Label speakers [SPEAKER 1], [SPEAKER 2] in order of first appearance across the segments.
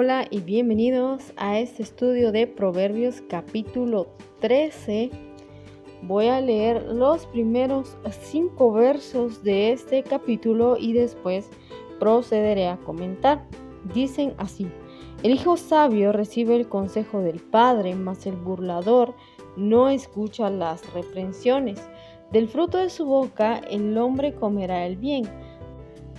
[SPEAKER 1] Hola y bienvenidos a este estudio de Proverbios capítulo 13. Voy a leer los primeros cinco versos de este capítulo y después procederé a comentar. Dicen así, el hijo sabio recibe el consejo del padre, mas el burlador no escucha las reprensiones. Del fruto de su boca el hombre comerá el bien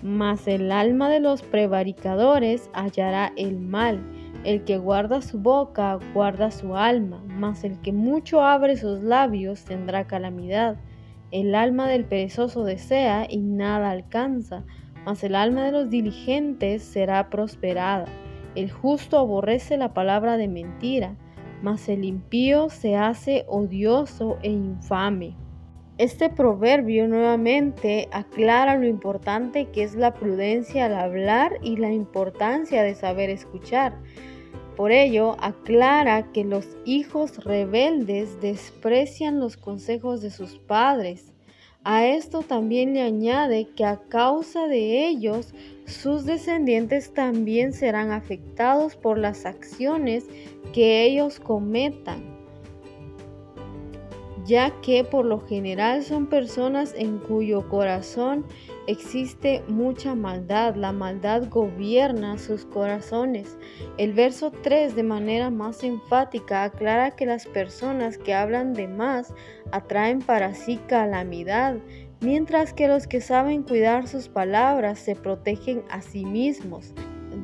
[SPEAKER 1] mas el alma de los prevaricadores hallará el mal. El que guarda su boca guarda su alma, mas el que mucho abre sus labios tendrá calamidad. El alma del perezoso desea y nada alcanza, mas el alma de los diligentes será prosperada. El justo aborrece la palabra de mentira, mas el impío se hace odioso e infame. Este proverbio nuevamente aclara lo importante que es la prudencia al hablar y la importancia de saber escuchar. Por ello, aclara que los hijos rebeldes desprecian los consejos de sus padres. A esto también le añade que a causa de ellos, sus descendientes también serán afectados por las acciones que ellos cometan ya que por lo general son personas en cuyo corazón existe mucha maldad. La maldad gobierna sus corazones. El verso 3 de manera más enfática aclara que las personas que hablan de más atraen para sí calamidad, mientras que los que saben cuidar sus palabras se protegen a sí mismos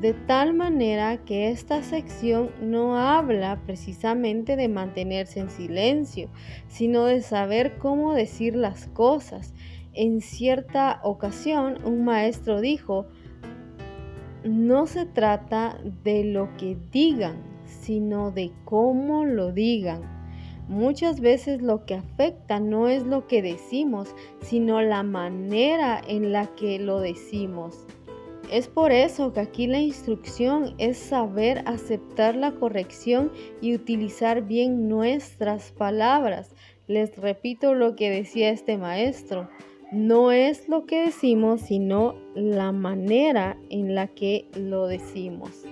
[SPEAKER 1] de tal manera que esta sección no habla precisamente de mantenerse en silencio, sino de saber cómo decir las cosas. En cierta ocasión un maestro dijo, no se trata de lo que digan, sino de cómo lo digan. Muchas veces lo que afecta no es lo que decimos, sino la manera en la que lo decimos. Es por eso que aquí la instrucción es saber aceptar la corrección y utilizar bien nuestras palabras. Les repito lo que decía este maestro. No es lo que decimos, sino la manera en la que lo decimos.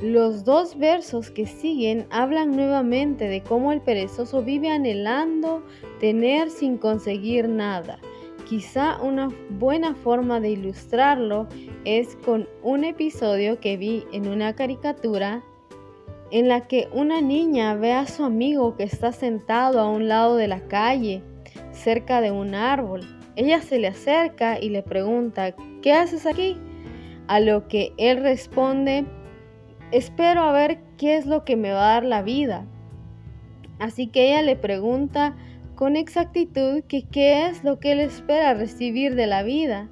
[SPEAKER 1] Los dos versos que siguen hablan nuevamente de cómo el perezoso vive anhelando tener sin conseguir nada Quizá una buena forma de ilustrarlo es con un episodio que vi en una caricatura en la que una niña ve a su amigo que está sentado a un lado de la calle, cerca de un árbol. Ella se le acerca y le pregunta, ¿qué haces aquí? A lo que él responde, espero a ver qué es lo que me va a dar la vida. Así que ella le pregunta con exactitud que qué es lo que él espera recibir de la vida,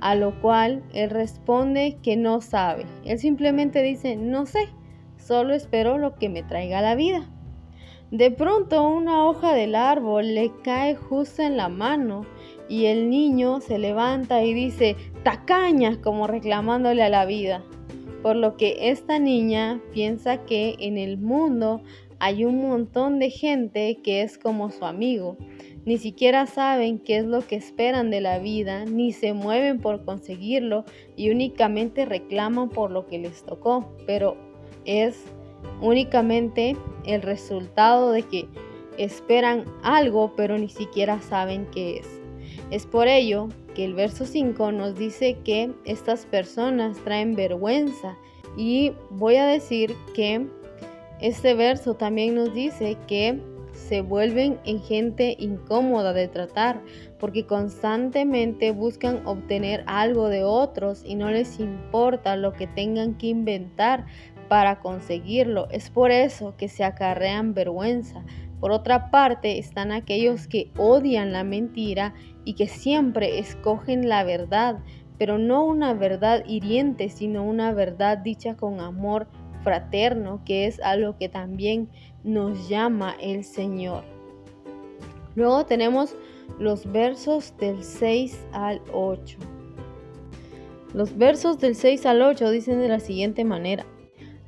[SPEAKER 1] a lo cual él responde que no sabe. Él simplemente dice, no sé, solo espero lo que me traiga la vida. De pronto una hoja del árbol le cae justo en la mano y el niño se levanta y dice, tacaña, como reclamándole a la vida. Por lo que esta niña piensa que en el mundo hay un montón de gente que es como su amigo. Ni siquiera saben qué es lo que esperan de la vida, ni se mueven por conseguirlo y únicamente reclaman por lo que les tocó. Pero es únicamente el resultado de que esperan algo pero ni siquiera saben qué es. Es por ello que el verso 5 nos dice que estas personas traen vergüenza y voy a decir que este verso también nos dice que se vuelven en gente incómoda de tratar porque constantemente buscan obtener algo de otros y no les importa lo que tengan que inventar para conseguirlo. Es por eso que se acarrean vergüenza. Por otra parte están aquellos que odian la mentira y que siempre escogen la verdad, pero no una verdad hiriente, sino una verdad dicha con amor fraterno, que es algo que también nos llama el Señor. Luego tenemos los versos del 6 al 8. Los versos del 6 al 8 dicen de la siguiente manera.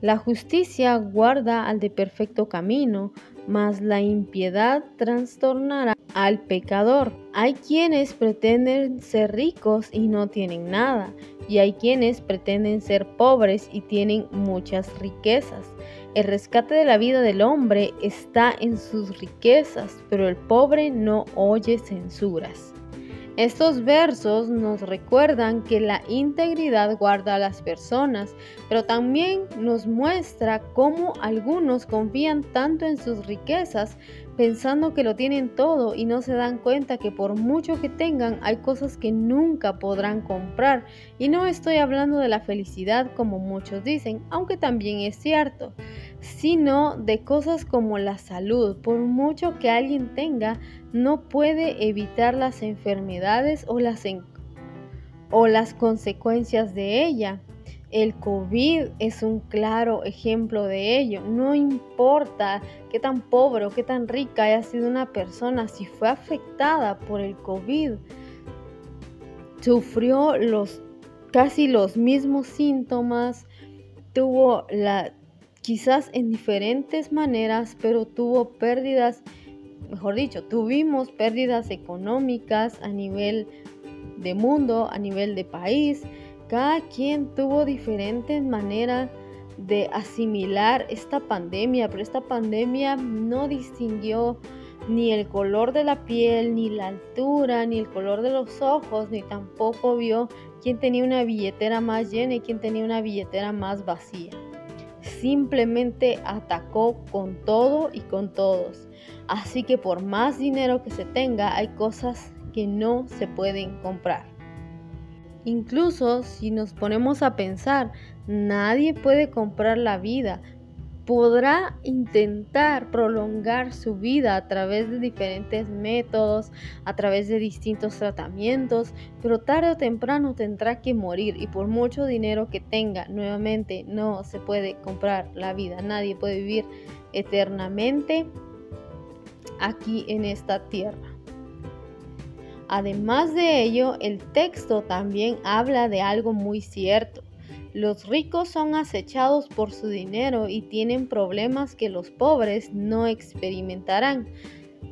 [SPEAKER 1] La justicia guarda al de perfecto camino, mas la impiedad trastornará al pecador. Hay quienes pretenden ser ricos y no tienen nada, y hay quienes pretenden ser pobres y tienen muchas riquezas. El rescate de la vida del hombre está en sus riquezas, pero el pobre no oye censuras. Estos versos nos recuerdan que la integridad guarda a las personas, pero también nos muestra cómo algunos confían tanto en sus riquezas pensando que lo tienen todo y no se dan cuenta que por mucho que tengan hay cosas que nunca podrán comprar. Y no estoy hablando de la felicidad como muchos dicen, aunque también es cierto, sino de cosas como la salud. Por mucho que alguien tenga, no puede evitar las enfermedades o las, o las consecuencias de ella. El COVID es un claro ejemplo de ello. No importa qué tan pobre o qué tan rica haya sido una persona, si fue afectada por el COVID, sufrió los casi los mismos síntomas, tuvo la quizás en diferentes maneras, pero tuvo pérdidas, mejor dicho, tuvimos pérdidas económicas a nivel de mundo, a nivel de país. Cada quien tuvo diferentes maneras de asimilar esta pandemia, pero esta pandemia no distinguió ni el color de la piel, ni la altura, ni el color de los ojos, ni tampoco vio quién tenía una billetera más llena y quién tenía una billetera más vacía simplemente atacó con todo y con todos. Así que por más dinero que se tenga, hay cosas que no se pueden comprar. Incluso si nos ponemos a pensar, nadie puede comprar la vida, podrá intentar prolongar su vida a través de diferentes métodos, a través de distintos tratamientos, pero tarde o temprano tendrá que morir. Y por mucho dinero que tenga, nuevamente no se puede comprar la vida, nadie puede vivir eternamente aquí en esta tierra. Además de ello, el texto también habla de algo muy cierto los ricos son acechados por su dinero y tienen problemas que los pobres no experimentarán.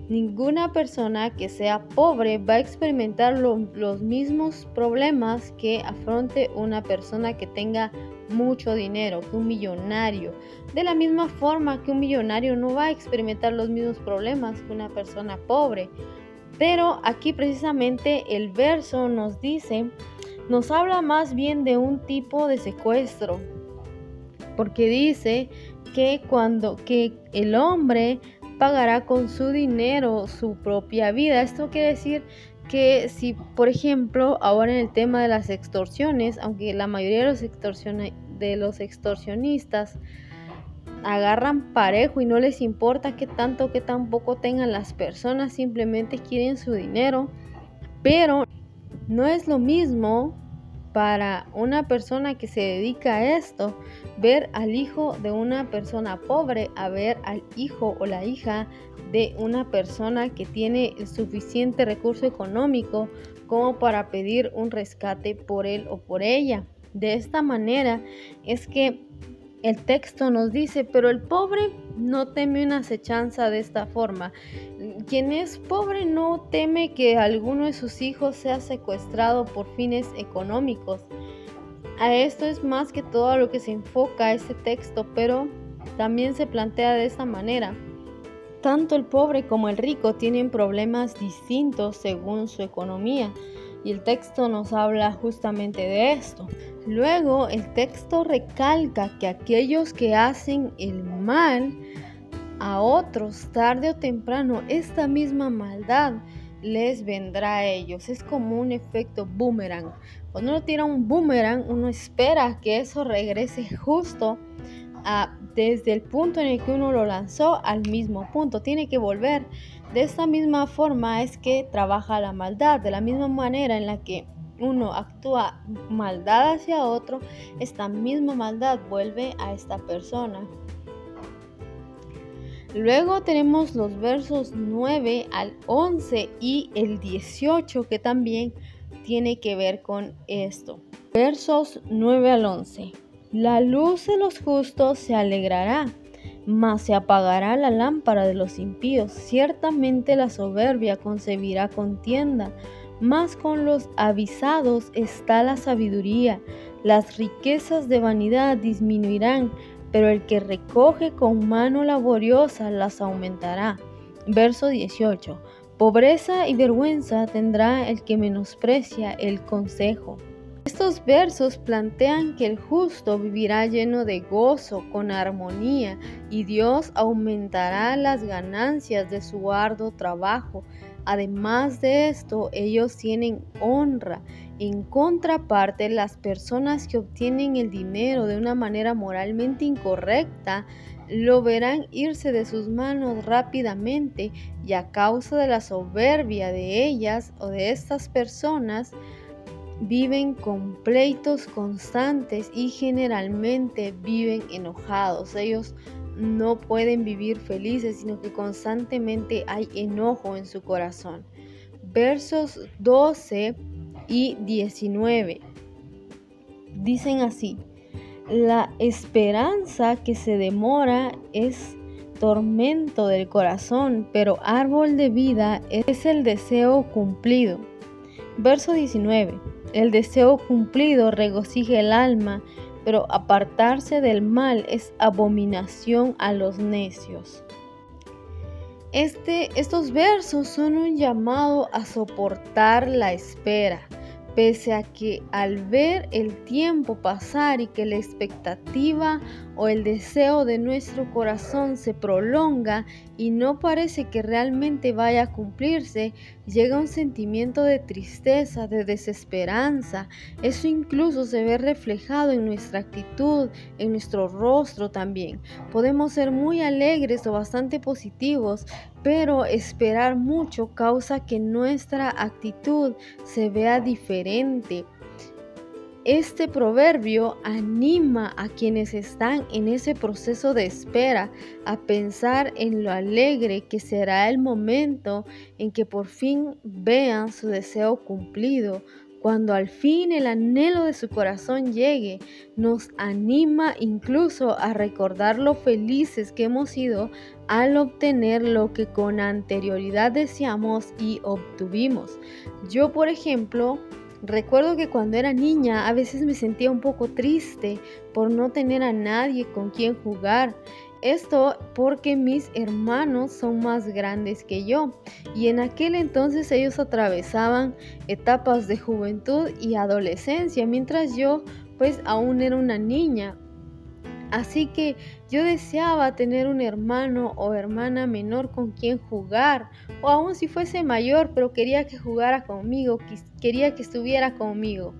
[SPEAKER 1] Ninguna persona que sea pobre va a experimentar los mismos problemas que afronte una persona que tenga mucho dinero, que un millonario. De la misma forma que un millonario no va a experimentar los mismos problemas que una persona pobre. Pero aquí precisamente el verso nos dice nos habla más bien de un tipo de secuestro, porque dice que cuando que el hombre pagará con su dinero su propia vida. Esto quiere decir que si, por ejemplo, ahora en el tema de las extorsiones, aunque la mayoría de los, de los extorsionistas agarran parejo y no les importa qué tanto, qué tan poco tengan las personas, simplemente quieren su dinero, pero no es lo mismo para una persona que se dedica a esto ver al hijo de una persona pobre a ver al hijo o la hija de una persona que tiene el suficiente recurso económico como para pedir un rescate por él o por ella. De esta manera es que el texto nos dice, pero el pobre no teme una acechanza de esta forma. Quien es pobre no teme que alguno de sus hijos sea secuestrado por fines económicos. A esto es más que todo a lo que se enfoca este texto, pero también se plantea de esta manera. Tanto el pobre como el rico tienen problemas distintos según su economía y el texto nos habla justamente de esto. Luego el texto recalca que aquellos que hacen el mal a otros tarde o temprano, esta misma maldad les vendrá a ellos. Es como un efecto boomerang. Cuando uno tira un boomerang, uno espera que eso regrese justo desde el punto en el que uno lo lanzó al mismo punto. Tiene que volver de esta misma forma es que trabaja la maldad, de la misma manera en la que uno actúa maldad hacia otro, esta misma maldad vuelve a esta persona. Luego tenemos los versos 9 al 11 y el 18 que también tiene que ver con esto. Versos 9 al 11. La luz de los justos se alegrará mas se apagará la lámpara de los impíos. Ciertamente la soberbia concebirá contienda, mas con los avisados está la sabiduría. Las riquezas de vanidad disminuirán, pero el que recoge con mano laboriosa las aumentará. Verso 18. Pobreza y vergüenza tendrá el que menosprecia el consejo. Estos versos plantean que el justo vivirá lleno de gozo, con armonía, y Dios aumentará las ganancias de su arduo trabajo. Además de esto, ellos tienen honra. En contraparte, las personas que obtienen el dinero de una manera moralmente incorrecta lo verán irse de sus manos rápidamente y a causa de la soberbia de ellas o de estas personas, viven con pleitos constantes y generalmente viven enojados. Ellos no pueden vivir felices, sino que constantemente hay enojo en su corazón. Versos 12 y 19 dicen así, la esperanza que se demora es tormento del corazón, pero árbol de vida es el deseo cumplido. Verso 19. El deseo cumplido regocija el alma, pero apartarse del mal es abominación a los necios. Este, estos versos son un llamado a soportar la espera, pese a que al ver el tiempo pasar y que la expectativa o el deseo de nuestro corazón se prolonga y no parece que realmente vaya a cumplirse, llega un sentimiento de tristeza, de desesperanza. Eso incluso se ve reflejado en nuestra actitud, en nuestro rostro también. Podemos ser muy alegres o bastante positivos, pero esperar mucho causa que nuestra actitud se vea diferente este proverbio anima a quienes están en ese proceso de espera a pensar en lo alegre que será el momento en que por fin vean su deseo cumplido. Cuando al fin el anhelo de su corazón llegue, nos anima incluso a recordar lo felices que hemos sido al obtener lo que con anterioridad deseamos y obtuvimos. Yo, por ejemplo, Recuerdo que cuando era niña a veces me sentía un poco triste por no tener a nadie con quien jugar. Esto porque mis hermanos son más grandes que yo y en aquel entonces ellos atravesaban etapas de juventud y adolescencia mientras yo pues aún era una niña Así que yo deseaba tener un hermano o hermana menor con quien jugar, o aún si fuese mayor, pero quería que jugara conmigo, quería que estuviera conmigo.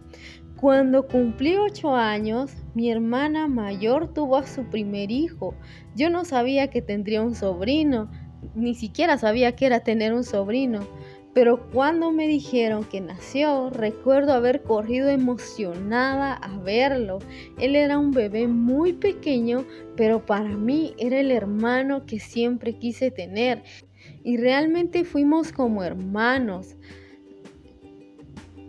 [SPEAKER 1] Cuando cumplí ocho años, mi hermana mayor tuvo a su primer hijo. Yo no sabía que tendría un sobrino, ni siquiera sabía que era tener un sobrino. Pero cuando me dijeron que nació, recuerdo haber corrido emocionada a verlo. Él era un bebé muy pequeño, pero para mí era el hermano que siempre quise tener. Y realmente fuimos como hermanos.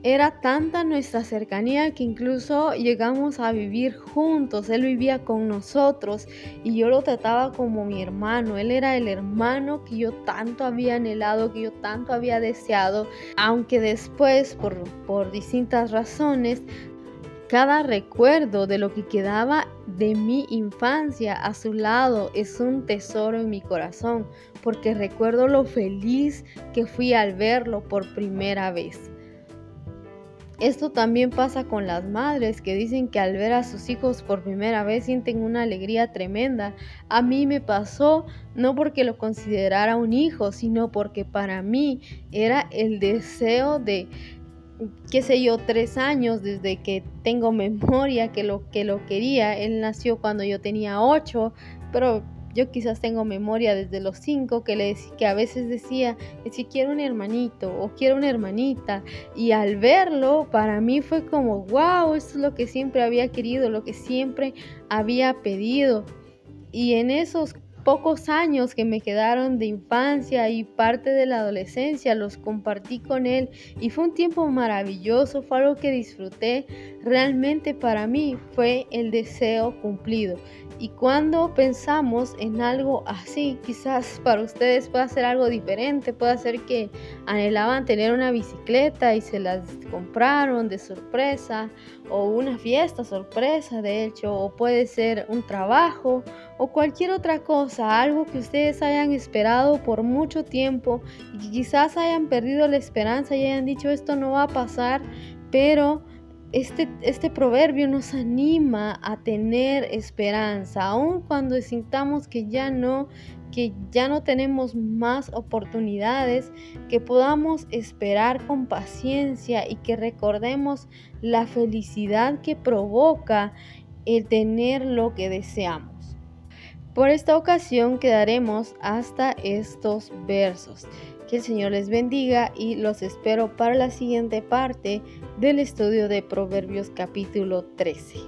[SPEAKER 1] Era tanta nuestra cercanía que incluso llegamos a vivir juntos. Él vivía con nosotros y yo lo trataba como mi hermano. Él era el hermano que yo tanto había anhelado, que yo tanto había deseado, aunque después, por, por distintas razones, cada recuerdo de lo que quedaba de mi infancia a su lado es un tesoro en mi corazón, porque recuerdo lo feliz que fui al verlo por primera vez. Esto también pasa con las madres que dicen que al ver a sus hijos por primera vez sienten una alegría tremenda. A mí me pasó no porque lo considerara un hijo, sino porque para mí era el deseo de qué sé yo, tres años desde que tengo memoria que lo que lo quería. Él nació cuando yo tenía ocho, pero yo quizás tengo memoria desde los cinco que, le, que a veces decía, si quiero un hermanito o quiero una hermanita. Y al verlo, para mí fue como, wow, esto es lo que siempre había querido, lo que siempre había pedido. Y en esos pocos años que me quedaron de infancia y parte de la adolescencia los compartí con él y fue un tiempo maravilloso, fue algo que disfruté. Realmente para mí fue el deseo cumplido. Y cuando pensamos en algo así, quizás para ustedes pueda ser algo diferente, puede ser que anhelaban tener una bicicleta y se las compraron de sorpresa, o una fiesta sorpresa de hecho, o puede ser un trabajo, o cualquier otra cosa, algo que ustedes hayan esperado por mucho tiempo y que quizás hayan perdido la esperanza y hayan dicho esto no va a pasar, pero este, este, proverbio nos anima a tener esperanza, aun cuando sintamos que ya no, que ya no tenemos más oportunidades, que podamos esperar con paciencia y que recordemos la felicidad que provoca el tener lo que deseamos. Por esta ocasión quedaremos hasta estos versos. Que el Señor les bendiga y los espero para la siguiente parte del estudio de Proverbios capítulo 13.